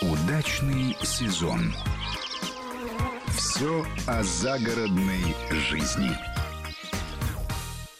Удачный сезон. Все о загородной жизни.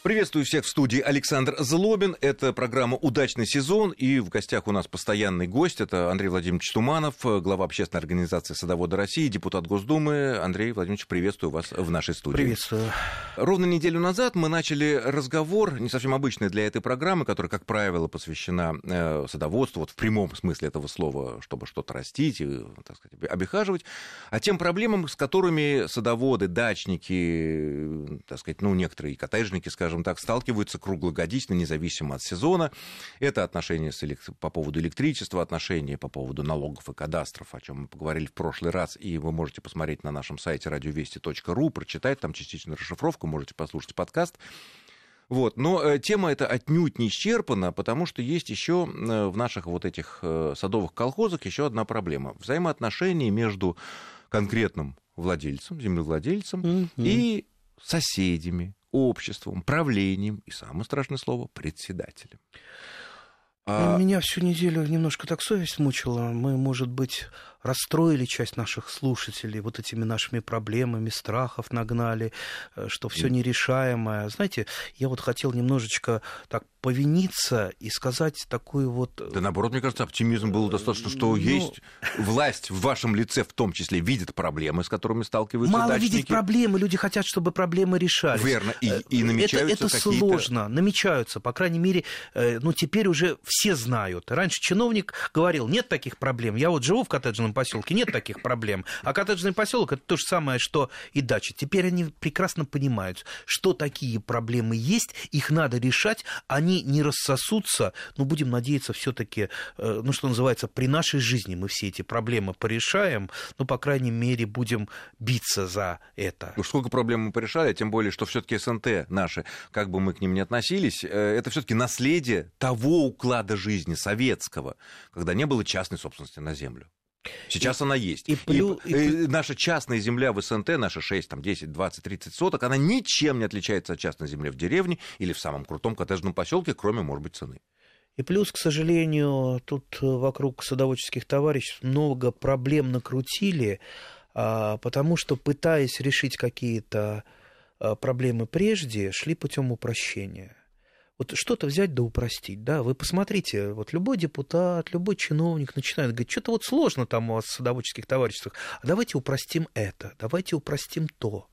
Приветствую всех в студии Александр Злобин. Это программа «Удачный сезон». И в гостях у нас постоянный гость. Это Андрей Владимирович Туманов, глава общественной организации «Садоводы России», депутат Госдумы. Андрей Владимирович, приветствую вас в нашей студии. Приветствую. Ровно неделю назад мы начали разговор, не совсем обычный для этой программы, которая, как правило, посвящена э, садоводству, вот в прямом смысле этого слова, чтобы что-то растить и, так сказать, обихаживать, а тем проблемам, с которыми садоводы, дачники, так сказать, ну, некоторые коттеджники, скажем, скажем так, сталкиваются круглогодично, независимо от сезона. Это отношения с элект... по поводу электричества, отношения по поводу налогов и кадастров, о чем мы поговорили в прошлый раз, и вы можете посмотреть на нашем сайте радиовести.ру, прочитать там частичную расшифровку, можете послушать подкаст. Вот. Но э, тема эта отнюдь не исчерпана, потому что есть еще э, в наших вот этих э, садовых колхозах еще одна проблема. Взаимоотношения между конкретным владельцем, землевладельцем mm-hmm. и соседями, обществом, правлением и, самое страшное слово, председателем. А... Меня всю неделю немножко так совесть мучила. Мы, может быть, расстроили часть наших слушателей вот этими нашими проблемами, страхов нагнали, э, что все нерешаемое. Знаете, я вот хотел немножечко так повиниться и сказать такую вот... Э, да наоборот, мне кажется, оптимизм был достаточно, что ну... есть власть в вашем лице в том числе видит проблемы, с которыми сталкиваются Мало дачники. видеть проблемы, люди хотят, чтобы проблемы решались. Верно, и, э, и намечаются Это, это сложно, намечаются, по крайней мере, ну теперь уже все знают. Раньше чиновник говорил, нет таких проблем, я вот живу в коттеджном коттеджном поселке нет таких проблем. А коттеджный поселок это то же самое, что и дача. Теперь они прекрасно понимают, что такие проблемы есть, их надо решать, они не рассосутся. Но будем надеяться, все-таки, э, ну что называется, при нашей жизни мы все эти проблемы порешаем, ну, по крайней мере, будем биться за это. Ну, сколько проблем мы порешали, тем более, что все-таки СНТ наши, как бы мы к ним ни относились, э, это все-таки наследие того уклада жизни советского, когда не было частной собственности на землю. Сейчас и, она есть. И, плю, и, и, наша частная земля в СНТ, наша 6, там, 10, 20, 30 соток, она ничем не отличается от частной земли в деревне или в самом крутом коттеджном поселке, кроме, может быть, цены. И плюс, к сожалению, тут вокруг садоводческих товариществ много проблем накрутили, а, потому что, пытаясь решить какие-то а, проблемы прежде, шли путем упрощения вот что-то взять да упростить, да, вы посмотрите, вот любой депутат, любой чиновник начинает говорить, что-то вот сложно там у вас в садоводческих товариществах, а давайте упростим это, давайте упростим то.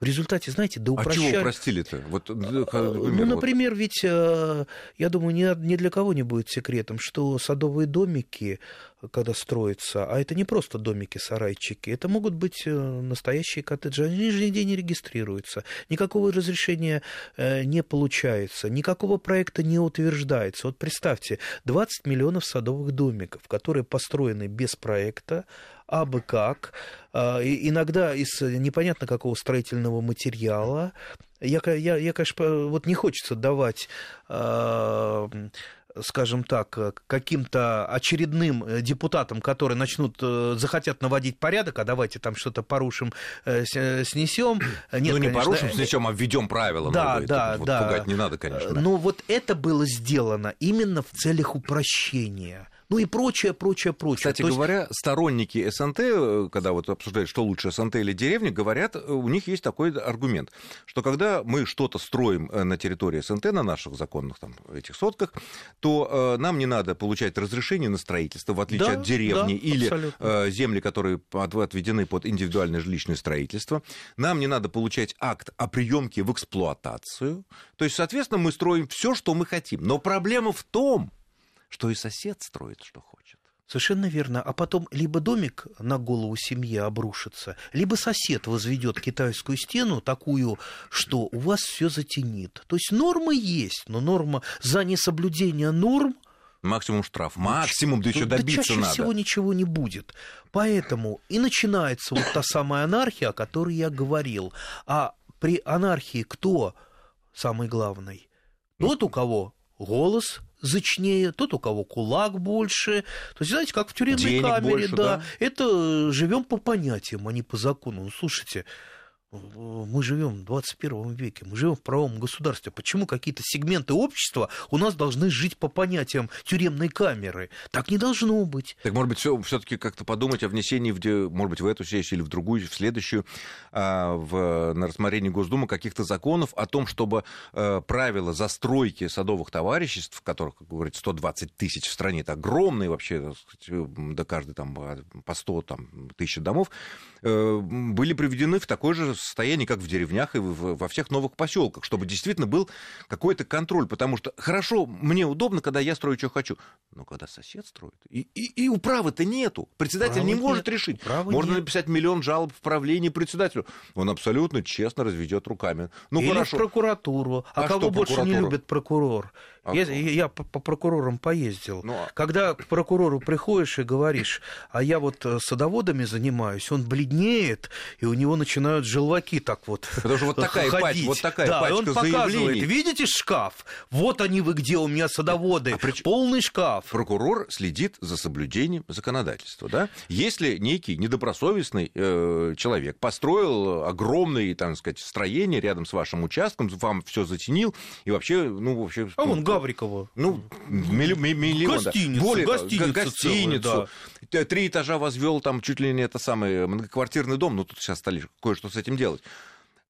В результате, знаете, да упрощали... А чего упростили-то? Вот, например, ну, например, вот... ведь, э, я думаю, ни, для кого не будет секретом, что садовые домики, когда строятся, а это не просто домики-сарайчики, это могут быть э, настоящие коттеджи, они же нигде не регистрируются, никакого разрешения э, не получается, никакого проекта не утверждается. Вот представьте, 20 миллионов садовых домиков, которые построены без проекта, абы как, а, иногда из непонятно какого строительного материала. Я, я, я конечно, вот не хочется давать а, скажем так, каким-то очередным депутатам, которые начнут, э, захотят наводить порядок, а давайте там что-то порушим, э, снесем. Нет, ну, не конечно, порушим, снесем, а введем правила. Да, новые. да, вот да. Пугать не надо, конечно. Но вот это было сделано именно в целях упрощения ну и прочее, прочее, прочее. Кстати То говоря, есть... сторонники СНТ, э, когда вот обсуждают, что лучше СНТ или деревня, говорят, э, у них есть такой аргумент, что когда мы что-то строим э, на территории СНТ, на наших законных там этих сотках, то э, нам не надо получать разрешение на строительство, в отличие да, от деревни да, или э, земли, которые отведены под индивидуальное жилищное строительство. Нам не надо получать акт о приемке в эксплуатацию. То есть, соответственно, мы строим все, что мы хотим. Но проблема в том, что и сосед строит, что хочет. Совершенно верно. А потом либо домик на голову семьи обрушится, либо сосед возведет китайскую стену такую, что у вас все затенит. То есть нормы есть, но норма за несоблюдение норм Максимум штраф. Максимум, да еще добиться да чаще надо. всего ничего не будет. Поэтому и начинается вот та самая анархия, о которой я говорил. А при анархии кто самый главный? Тот, у кого голос зачнее, тот, у кого кулак больше. То есть, знаете, как в тюремной Денег камере, больше, да. да. Это живем по понятиям, а не по закону. Ну, слушайте, мы живем в 21 веке, мы живем в правом государстве. Почему какие-то сегменты общества у нас должны жить по понятиям тюремной камеры? Так не должно быть. Так, может быть, все-таки как-то подумать о внесении, в, может быть, в эту сессию или в другую, в следующую, а, в, на рассмотрение Госдумы каких-то законов о том, чтобы э, правила застройки садовых товариществ, которых, как говорится, 120 тысяч в стране, это огромные вообще, до каждой там по 100 там, тысяч домов, э, были приведены в такой же состоянии, как в деревнях и во всех новых поселках, чтобы действительно был какой-то контроль. Потому что хорошо, мне удобно, когда я строю, что хочу. Но когда сосед строит, и, и, и управы-то нету. Председатель Правы не может нет. решить. Управы Можно нет. написать миллион жалоб в правлении председателю. Он абсолютно честно разведет руками. Ну, Или хорошо. в прокуратуру. А, а кого больше не любит прокурор? А я, я по, по прокурорам поездил. Ну, а... Когда к прокурору приходишь и говоришь, а я вот э, садоводами занимаюсь, он бледнеет, и у него начинают желваки так вот Потому что вот такая, ходить. пачка, вот такая да, пачка и он показывает, заявлений. видите шкаф? Вот они вы где у меня садоводы, а прич... полный шкаф. Прокурор следит за соблюдением законодательства, да? Если некий недобросовестный э, человек построил огромное, там сказать, строение рядом с вашим участком, вам все затенил, и вообще, ну, вообще... А вон Гаврикова. Ну, миллион, гостиницу, Более, гостиницу, гостиницу целую, да. три этажа возвел там чуть ли не это самый многоквартирный дом, ну, тут сейчас стали кое-что с этим делать.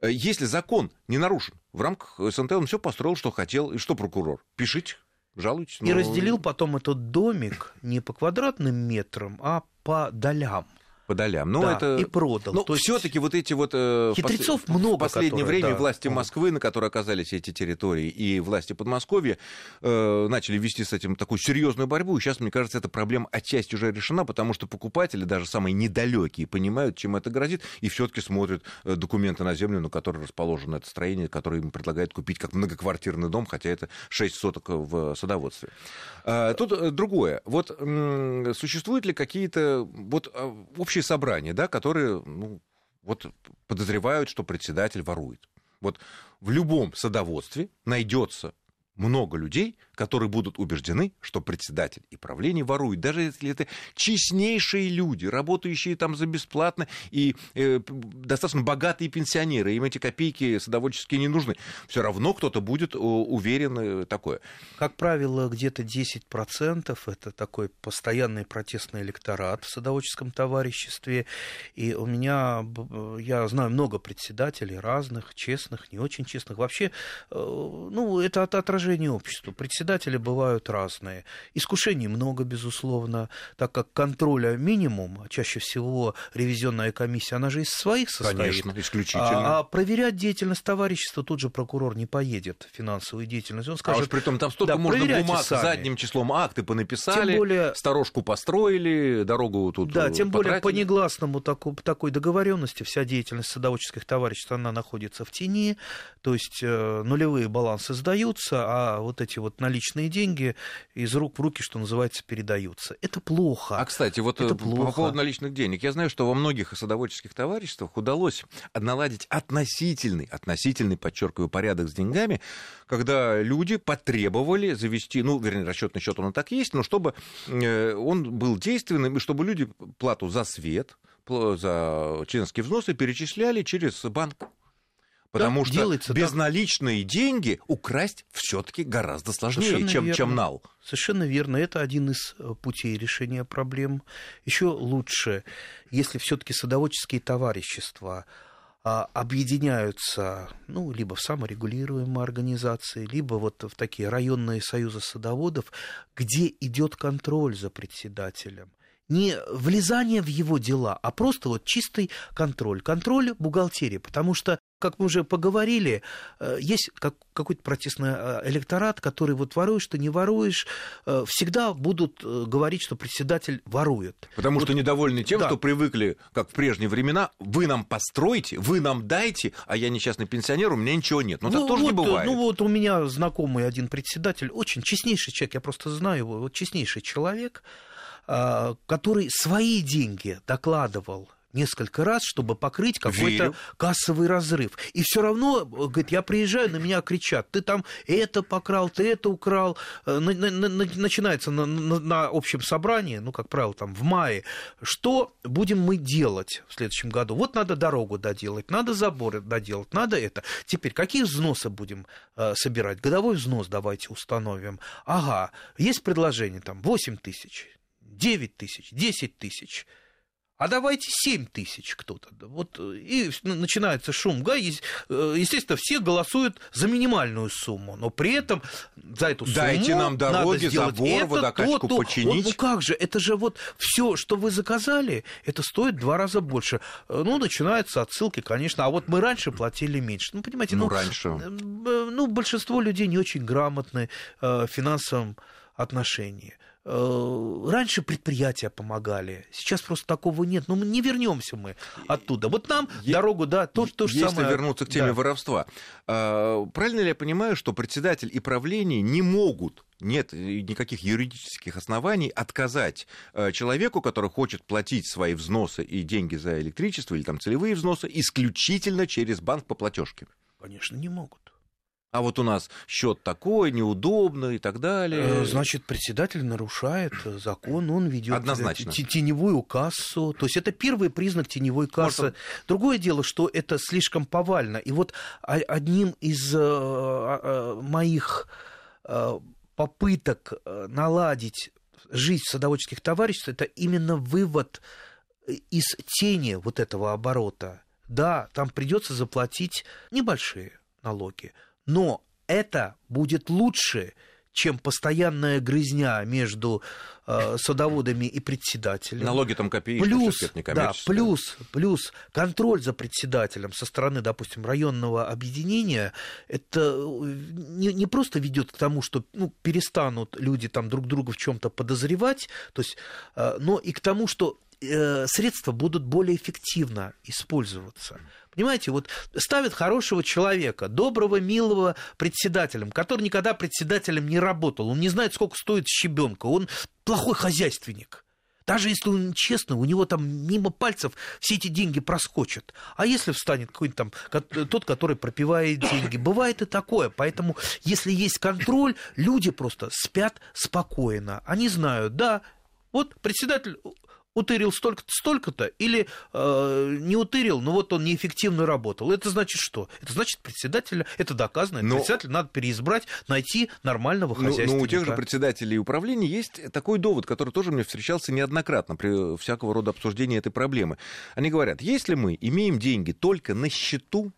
Э, если закон не нарушен, в рамках СНТ он все построил, что хотел, и что прокурор? Пишите, жалуйтесь. И но... разделил потом этот домик не по квадратным метрам, а по долям по долям. Но да, это... и продал. Но есть... все-таки вот эти вот... Э, хитрецов в много. В последнее которые, время да, власти Москвы, на которые оказались эти территории, и власти Подмосковья э, начали вести с этим такую серьезную борьбу. И сейчас, мне кажется, эта проблема отчасти уже решена, потому что покупатели, даже самые недалекие, понимают, чем это грозит, и все-таки смотрят э, документы на землю, на которой расположено это строение, которое им предлагают купить как многоквартирный дом, хотя это 6 соток в садоводстве. А, тут э, другое. Вот существуют ли какие-то вот общие общие собрания, да, которые ну, вот, подозревают, что председатель ворует. Вот в любом садоводстве найдется много людей, которые будут убеждены, что председатель и правление воруют, даже если это честнейшие люди, работающие там за бесплатно и э, достаточно богатые пенсионеры, им эти копейки садоводческие не нужны. Все равно кто-то будет уверен э, такое. Как правило, где-то 10% это такой постоянный протестный электорат в садоводческом товариществе. И у меня, я знаю много председателей разных, честных, не очень честных. Вообще, э, ну, это отражение положение общества. Председатели бывают разные. Искушений много, безусловно, так как контроля минимум, чаще всего ревизионная комиссия, она же из своих состоит. Конечно, исключительно. А, а проверять деятельность товарищества тут же прокурор не поедет, финансовую деятельность. Он скажет, а уж при том там столько да, можно бумаг сами. задним числом акты понаписали, тем более, сторожку построили, дорогу тут Да, тем потратили. более по негласному таку, такой договоренности вся деятельность садоводческих товариществ, она находится в тени, то есть э, нулевые балансы сдаются, а а вот эти вот наличные деньги из рук в руки, что называется, передаются. Это плохо. А, кстати, вот Это плохо. по поводу наличных денег. Я знаю, что во многих садоводческих товариществах удалось наладить относительный, относительный, подчеркиваю, порядок с деньгами, когда люди потребовали завести, ну, вернее, расчетный счет он и так есть, но чтобы э, он был действенным, и чтобы люди плату за свет, за членские взносы перечисляли через банк. Потому да, что делается, безналичные да. деньги украсть все-таки гораздо сложнее, чем, чем нал. Совершенно верно. Это один из э, путей решения проблем. Еще лучше, если все-таки садоводческие товарищества а, объединяются, ну, либо в саморегулируемые организации, либо вот в такие районные союзы садоводов, где идет контроль за председателем не влезание в его дела, а просто вот чистый контроль, контроль бухгалтерии, потому что как мы уже поговорили, э, есть какой-то протестный э, электорат, который вот воруешь, ты не воруешь, э, всегда будут говорить, что председатель ворует. Потому вот, что недовольны тем, да. что привыкли, как в прежние времена, вы нам постройте, вы нам дайте, а я несчастный пенсионер, у меня ничего нет. Но ну, так тоже вот, не бывает. Ну вот у меня знакомый один председатель, очень честнейший человек, я просто знаю его, вот честнейший человек, который свои деньги докладывал несколько раз, чтобы покрыть какой-то кассовый разрыв. И все равно, говорит, я приезжаю, на меня кричат, ты там это покрал, ты это украл. Э, на- на- на- начинается на, на- на общем собрании, ну, как правило, там в мае, что будем мы делать в следующем году? Вот надо дорогу доделать, надо заборы доделать, надо это. Теперь, какие взносы будем э, собирать? Годовой взнос давайте установим. Ага, есть предложение там 8 тысяч, 9 тысяч, 10 тысяч. А давайте 7 тысяч кто-то. Да Вот, э, и с- н- начинается шум. ес- э, Естественно, все голосуют за минимальную сумму, но при этом за эту Дайте сумму нам дороги, надо сделать забор, это, водокачку то, то. починить. Вот, ну как же, это же вот все, что вы заказали, это стоит в два раза больше. Э, Ну, начинаются отсылки, конечно. А вот мы раньше платили меньше. Ну, понимаете, Ну, ну, раньше. ну, большинство людей не очень грамотны э, в финансовом отношении. Э, Раньше предприятия помогали, сейчас просто такого нет. Но мы не вернемся мы оттуда. Вот нам Е- дорогу, да, то, то же Если самое. вернуться к теме Да. воровства, а, правильно ли я понимаю, что председатель и правление не могут нет никаких юридических оснований отказать э, человеку, который хочет платить свои взносы и деньги за электричество или там целевые взносы исключительно через банк по платежке. Конечно, не могут. А вот у нас счет такой, неудобно и так далее. Э, Значит, председатель нарушает э, закон, он ведет Однозначно. те- теневую кассу. То есть это первый признак теневой кассы. Может, Другое дело, что это слишком повально. И вот одним из э, э, моих э, попыток э, наладить жизнь садоводческих товариществ, это именно вывод э, из тени вот этого оборота. Да, там придется заплатить небольшие налоги, но это будет лучше, чем постоянная грызня между э, садоводами и председателем. Налоги там копеечные, Плюс, это да, плюс, плюс контроль за председателем со стороны, допустим, районного объединения, это э, не, не просто ведет к тому, что ну, перестанут люди там друг друга в чем-то подозревать, то есть, э, но и к тому, что средства будут более эффективно использоваться. Понимаете, вот ставят хорошего человека, доброго, милого председателем, который никогда председателем не работал, он не знает, сколько стоит щебенка, он плохой хозяйственник. Даже если он честно, у него там мимо пальцев все эти деньги проскочат. А если встанет какой-нибудь там тот, который пропивает деньги? Бывает и такое. Поэтому, если есть контроль, люди просто спят спокойно. Они знают, да, вот председатель утырил столько-то, столько-то, или э, не утырил, но вот он неэффективно работал. Это значит что? Это значит председателя, это доказано, Но- председателя надо переизбрать, найти нормального Ну, хозяйственника. ну, у тех же председателей управления есть такой довод, который тоже мне встречался неоднократно при всякого рода обсуждении этой проблемы. Они говорят, если мы имеем деньги только на счету,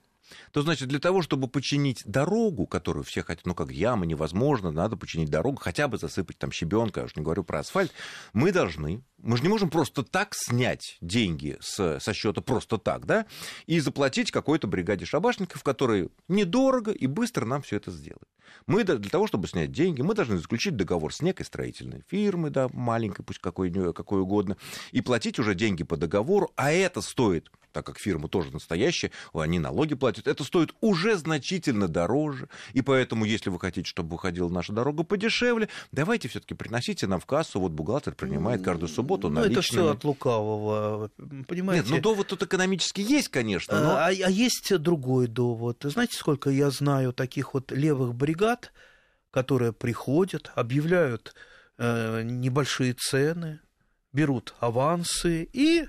то значит для того, чтобы починить дорогу, которую все хотят, ну как яма невозможно, надо починить дорогу, хотя бы засыпать там щебенка, я уж не говорю про асфальт, мы должны, мы же не можем просто так снять деньги с, со счета просто так, да, и заплатить какой-то бригаде шабашников, которые недорого и быстро нам все это сделают. Мы для того, чтобы снять деньги, мы должны заключить договор с некой строительной фирмой, да, маленькой, пусть какой, какой угодно, и платить уже деньги по договору, а это стоит так как фирма тоже настоящая, они налоги платят, это стоит уже значительно дороже, и поэтому, если вы хотите, чтобы выходила наша дорога подешевле, давайте все-таки приносите нам в кассу, вот бухгалтер принимает каждую субботу Ну, это все наличными. от лукавого, понимаете? Нет, ну довод тут экономически есть, конечно, но... А, а есть другой довод. Знаете, сколько я знаю таких вот левых бригад, которые приходят, объявляют э, небольшие цены, берут авансы и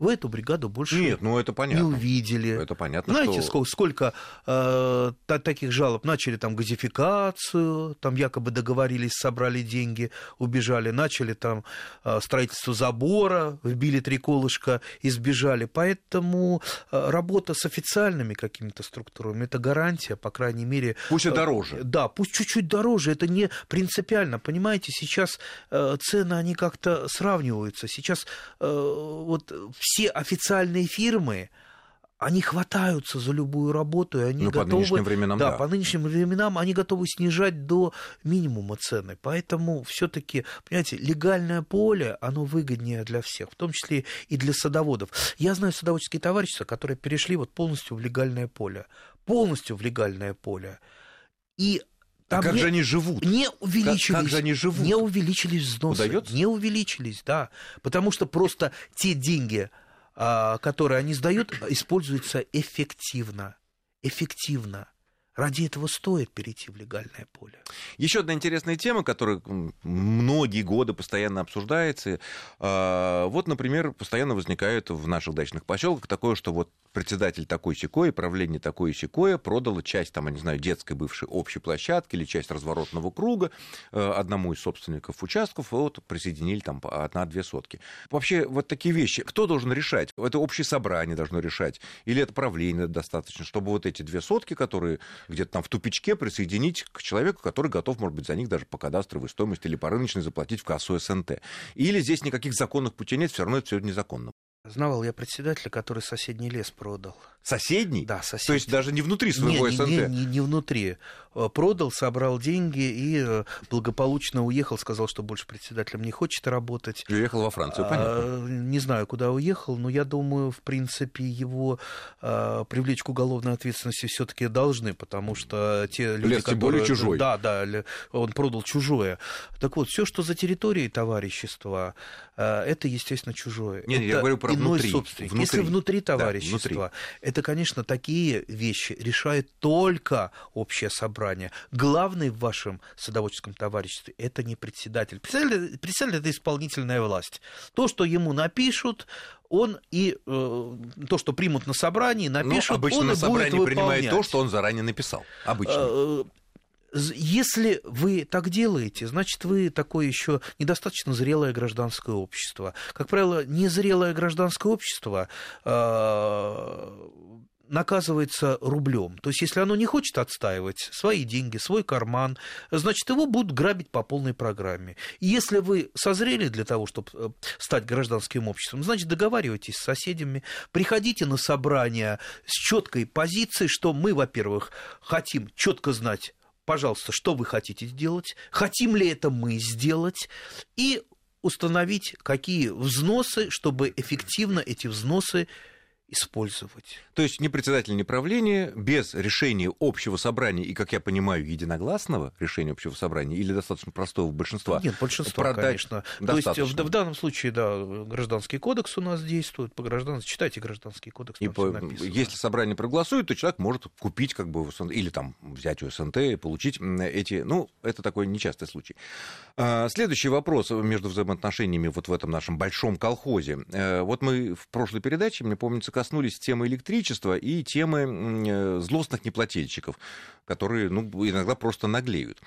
в эту бригаду больше Нет, ну это не понятно. увидели. Это понятно, Знаете, что... сколько, сколько э, та- таких жалоб? Начали там газификацию, там якобы договорились, собрали деньги, убежали. Начали там э, строительство забора, вбили три колышка и сбежали. Поэтому э, работа с официальными какими-то структурами – это гарантия, по крайней мере. Пусть и э, дороже. Да, пусть чуть-чуть дороже, это не принципиально. Понимаете, сейчас э, цены, они как-то сравниваются. Сейчас э, вот все официальные фирмы, они хватаются за любую работу, и они Ну, по готовы... нынешним временам, да, да. по нынешним временам они готовы снижать до минимума цены. Поэтому все-таки, понимаете, легальное поле, оно выгоднее для всех, в том числе и для садоводов. Я знаю садоводческие товарищества, которые перешли вот полностью в легальное поле. Полностью в легальное поле. И А там как не, же они живут? не увеличились, как же они живут? не увеличились взносы. Удается? Не увеличились, да. Потому что просто те деньги, а, которые они сдают, используется эффективно. Эффективно. Ради этого стоит перейти в легальное поле. Еще одна интересная тема, которая многие годы постоянно обсуждается. А, вот, например, постоянно возникает в наших дачных поселках такое, что вот председатель такой секой, правление такой секое продало часть, там, я не знаю, детской бывшей общей площадки или часть разворотного круга э, одному из собственников участков, вот присоединили там одна-две сотки. Вообще, вот такие вещи, кто должен решать? Это общее собрание должно решать? Или это правление достаточно, чтобы вот эти две сотки, которые где-то там в тупичке присоединить к человеку, который готов, может быть, за них даже по кадастровой стоимости или по рыночной заплатить в кассу СНТ. Или здесь никаких законных путей нет, все равно это все незаконно. Знавал я председателя, который соседний лес продал. Соседний? Да, соседний. То есть даже не внутри своего не, СНТ? Не, не, не внутри. Э, продал, собрал деньги и э, благополучно уехал, сказал, что больше председателем не хочет работать. И уехал во Францию, понятно. А, не знаю, куда уехал, но я думаю, в принципе, его а, привлечь к уголовной ответственности все таки должны, потому что те люди, Лес, которые... более чужой. Да, да, он продал чужое. Так вот, все, что за территорией товарищества, это, естественно, чужое. Нет, это я говорю про иной внутри. собственник. Внутри. Если внутри товарищества, да, внутри. это, конечно, такие вещи решает только общее собрание. Главный в вашем садоводческом товариществе это не председатель. Председатель, председатель это исполнительная власть. То, что ему напишут, он и э, то, что примут на собрании, ну, напишут, ну, обычно он на собрании будет принимает то, что он заранее написал. Обычно. Если вы так делаете, значит, вы такое еще недостаточно зрелое гражданское общество. Как правило, незрелое гражданское общество э, наказывается рублем. То есть, если оно не хочет отстаивать свои деньги, свой карман, значит, его будут грабить по полной программе. И если вы созрели для того, чтобы э, стать гражданским обществом, значит, договаривайтесь с соседями, приходите на собрание с четкой позицией, что мы, во-первых, хотим четко знать, пожалуйста, что вы хотите сделать, хотим ли это мы сделать, и установить, какие взносы, чтобы эффективно эти взносы использовать. То есть ни председатель, ни правление без решения общего собрания и, как я понимаю, единогласного решения общего собрания или достаточно простого большинства. Нет, большинство, конечно. То есть в, в данном случае, да, гражданский кодекс у нас действует по гражданству. Читайте гражданский кодекс. И по, если собрание проголосует, то человек может купить как бы или там взять у СНТ и получить эти. Ну, это такой нечастый случай. А, следующий вопрос между взаимоотношениями вот в этом нашем большом колхозе. Э, вот мы в прошлой передаче, мне помнится, коснулись темы электричества и темы э, злостных неплательщиков, которые ну, иногда просто наглеют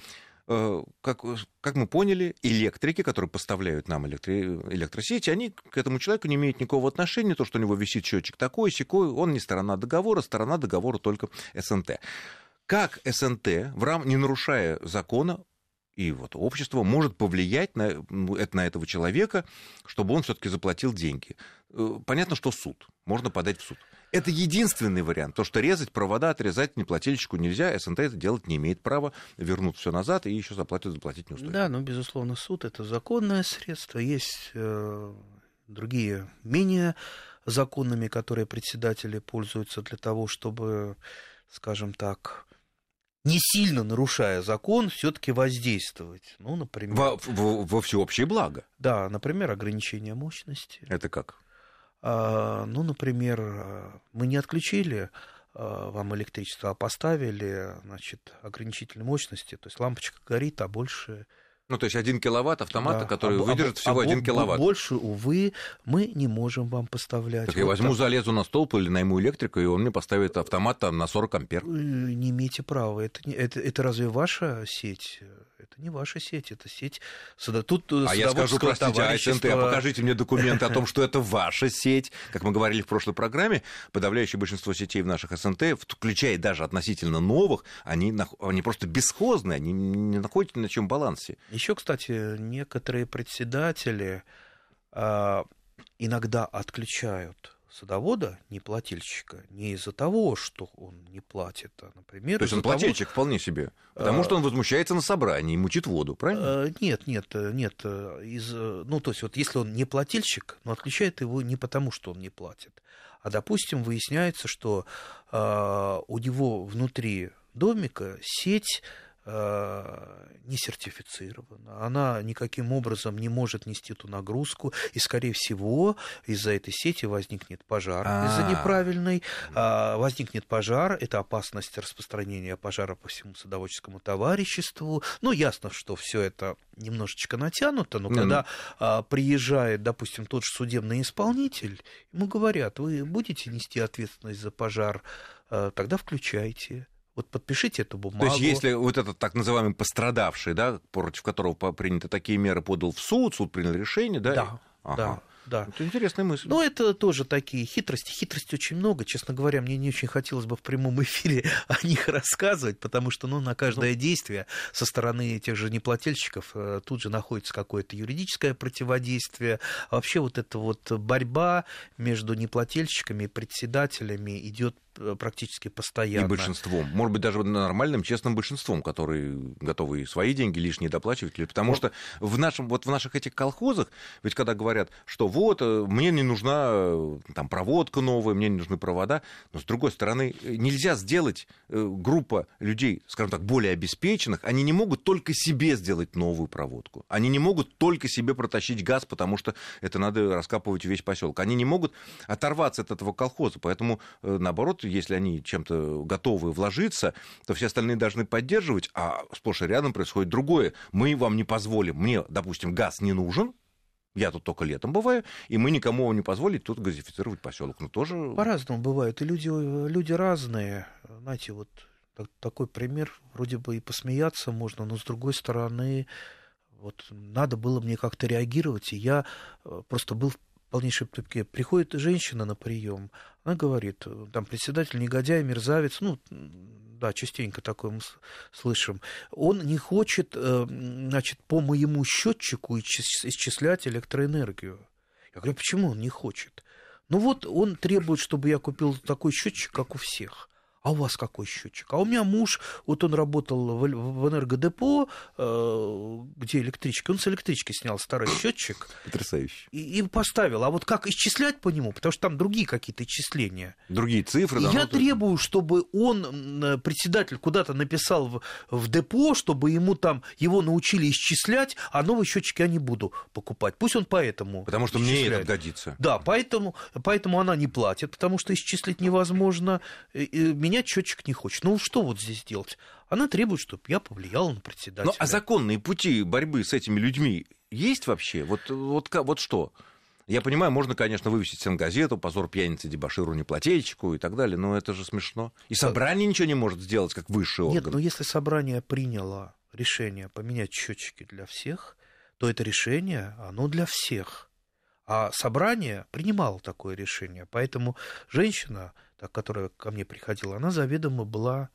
э, как, как мы поняли, электрики, которые поставляют нам электри... электросети, они к этому человеку не имеют никакого отношения. То, что у него висит счетчик такой, секой, он не сторона договора, сторона договора только СНТ. Как СНТ, в рам... не нарушая закона, и вот общество может повлиять на, на этого человека, чтобы он все-таки заплатил деньги. Э, понятно, что суд. Можно подать в суд. Это единственный вариант. То, что резать провода, отрезать неплательщику нельзя, СНТ это делать не имеет права, вернут все назад и еще заплатят заплатить неустойку. Да, ну, безусловно, суд это законное средство. Есть э, другие менее законными, которые председатели пользуются для того, чтобы, скажем так, не сильно нарушая закон, все-таки воздействовать. Ну, например... Во, во, во всеобщее благо. Да, например, ограничение мощности. Это как? А, ну, например, мы не отключили а, вам электричество, а поставили, значит, ограничитель мощности, то есть лампочка горит, а больше ну, то есть один киловатт автомата, да. который а, выдержит а, всего один а, киловатт. Больше, увы, мы не можем вам поставлять. Так вот я возьму, так. залезу на столб или найму электрика, и он мне поставит автомат там, на 40 ампер. Не имеете права. Это, это, это разве ваша сеть? Это не ваша сеть, это сеть Тут э, А я скажу, простите, а СНТ, а покажите мне документы о том, что это ваша сеть. Как мы говорили в прошлой программе, подавляющее большинство сетей в наших СНТ, включая даже относительно новых, они, они просто бесхозны, они не находятся на чем балансе. Еще, кстати, некоторые председатели а, иногда отключают садовода, не плательщика, не из-за того, что он не платит, а, например... То есть он плательщик того... вполне себе, потому а... что он возмущается на собрании и мучит воду, правильно? А, нет, нет, нет. Из... Ну, то есть вот если он не плательщик, но отключает его не потому, что он не платит, а, допустим, выясняется, что а, у него внутри домика сеть Э, не сертифицирована, она никаким образом не может нести эту нагрузку, и, скорее всего, из-за этой сети возникнет пожар. Из-за неправильной. А, возникнет пожар, это опасность распространения пожара по всему садоводческому товариществу. Ну, ясно, что все это немножечко натянуто, но когда а, приезжает, допустим, тот же судебный исполнитель, ему говорят, вы будете нести ответственность за пожар, а, тогда включайте вот подпишите эту бумагу. То есть, если вот этот так называемый пострадавший, да, против которого приняты такие меры, подал в суд, суд принял решение, да? Да, ага. да. Да. Это интересная мысль. Ну, это тоже такие хитрости. Хитрости очень много. Честно говоря, мне не очень хотелось бы в прямом эфире о них рассказывать, потому что ну, на каждое ну... действие со стороны тех же неплательщиков э, тут же находится какое-то юридическое противодействие. А вообще вот эта вот борьба между неплательщиками и председателями идет Э, практически постоянно. И большинством. Может быть, даже нормальным, честным большинством, которые готовы свои деньги лишние доплачивать. Потому вот. что в, нашем, вот в наших этих колхозах, ведь когда говорят, что вот, э, мне не нужна э, там, проводка новая, мне не нужны провода, но с другой стороны, нельзя сделать группа людей, скажем так, более обеспеченных, они не могут только себе сделать новую проводку. Они не могут только себе протащить газ, потому что это надо раскапывать весь поселок. Они не могут оторваться от этого колхоза. Поэтому, наоборот, если они чем-то готовы вложиться, то все остальные должны поддерживать, а сплошь и рядом происходит другое. Мы вам не позволим, мне, допустим, газ не нужен, я тут только летом бываю, и мы никому не позволим тут газифицировать поселок. Но тоже... По-разному бывает, и люди, люди разные. Знаете, вот такой пример, вроде бы и посмеяться можно, но с другой стороны, вот надо было мне как-то реагировать, и я э, просто был полнейшем тупике. Приходит женщина на прием, она говорит, там председатель негодяй, мерзавец, ну, да, частенько такое мы слышим. Он не хочет, э, значит, по моему счетчику исчислять электроэнергию. Я говорю, почему он не хочет? Ну вот он требует, чтобы я купил такой счетчик, как у всех а у вас какой счетчик? А у меня муж, вот он работал в, в энергодепо, э, где электричка, он с электрички снял старый счетчик. Потрясающе. И, и поставил. А вот как исчислять по нему? Потому что там другие какие-то исчисления. Другие цифры. Да, я ну, требую, чтобы он, председатель, куда-то написал в, в депо, чтобы ему там, его научили исчислять, а новый счетчик я не буду покупать. Пусть он поэтому Потому что исчисляет. мне это годится. Да, поэтому, поэтому она не платит, потому что исчислить невозможно. Меня менять счетчик не хочет. Ну что вот здесь делать? Она требует, чтобы я повлиял на председателя. Ну а законные пути борьбы с этими людьми есть вообще? Вот, вот, вот что? Я понимаю, можно, конечно, вывесить стенгазету, позор пьяницы, дебаширу, неплательщику и так далее, но это же смешно. И собрание ничего не может сделать, как высший орган. Нет, но если собрание приняло решение поменять счетчики для всех, то это решение, оно для всех. А собрание принимало такое решение. Поэтому женщина которая ко мне приходила, она заведомо была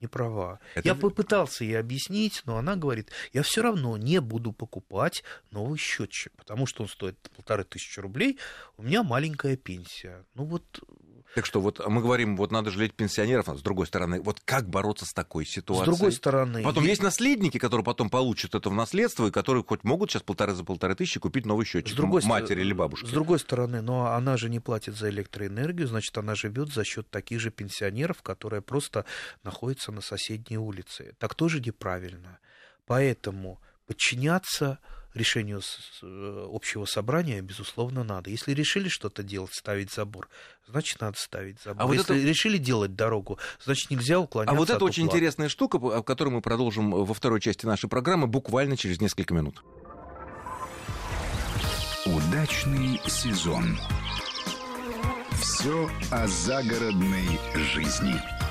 не права. Это... Я попытался ей объяснить, но она говорит, я все равно не буду покупать новый счетчик, потому что он стоит полторы тысячи рублей, у меня маленькая пенсия. Ну вот так что вот мы говорим, вот надо жалеть пенсионеров, а с другой стороны, вот как бороться с такой ситуацией? С другой стороны... Потом есть наследники, которые потом получат это в наследство, и которые хоть могут сейчас полторы за полторы тысячи купить новый счетчик с другой матери или бабушке. С другой стороны, но она же не платит за электроэнергию, значит, она живет за счет таких же пенсионеров, которые просто находятся на соседней улице. Так тоже неправильно. Поэтому подчиняться решению э, общего собрания, безусловно, надо. Если решили что-то делать, ставить забор, значит, надо ставить забор. А вот Если это... решили делать дорогу, значит, нельзя уклоняться А вот это очень интересная штука, о которой мы продолжим во второй части нашей программы буквально через несколько минут. Удачный сезон. Все о загородной жизни.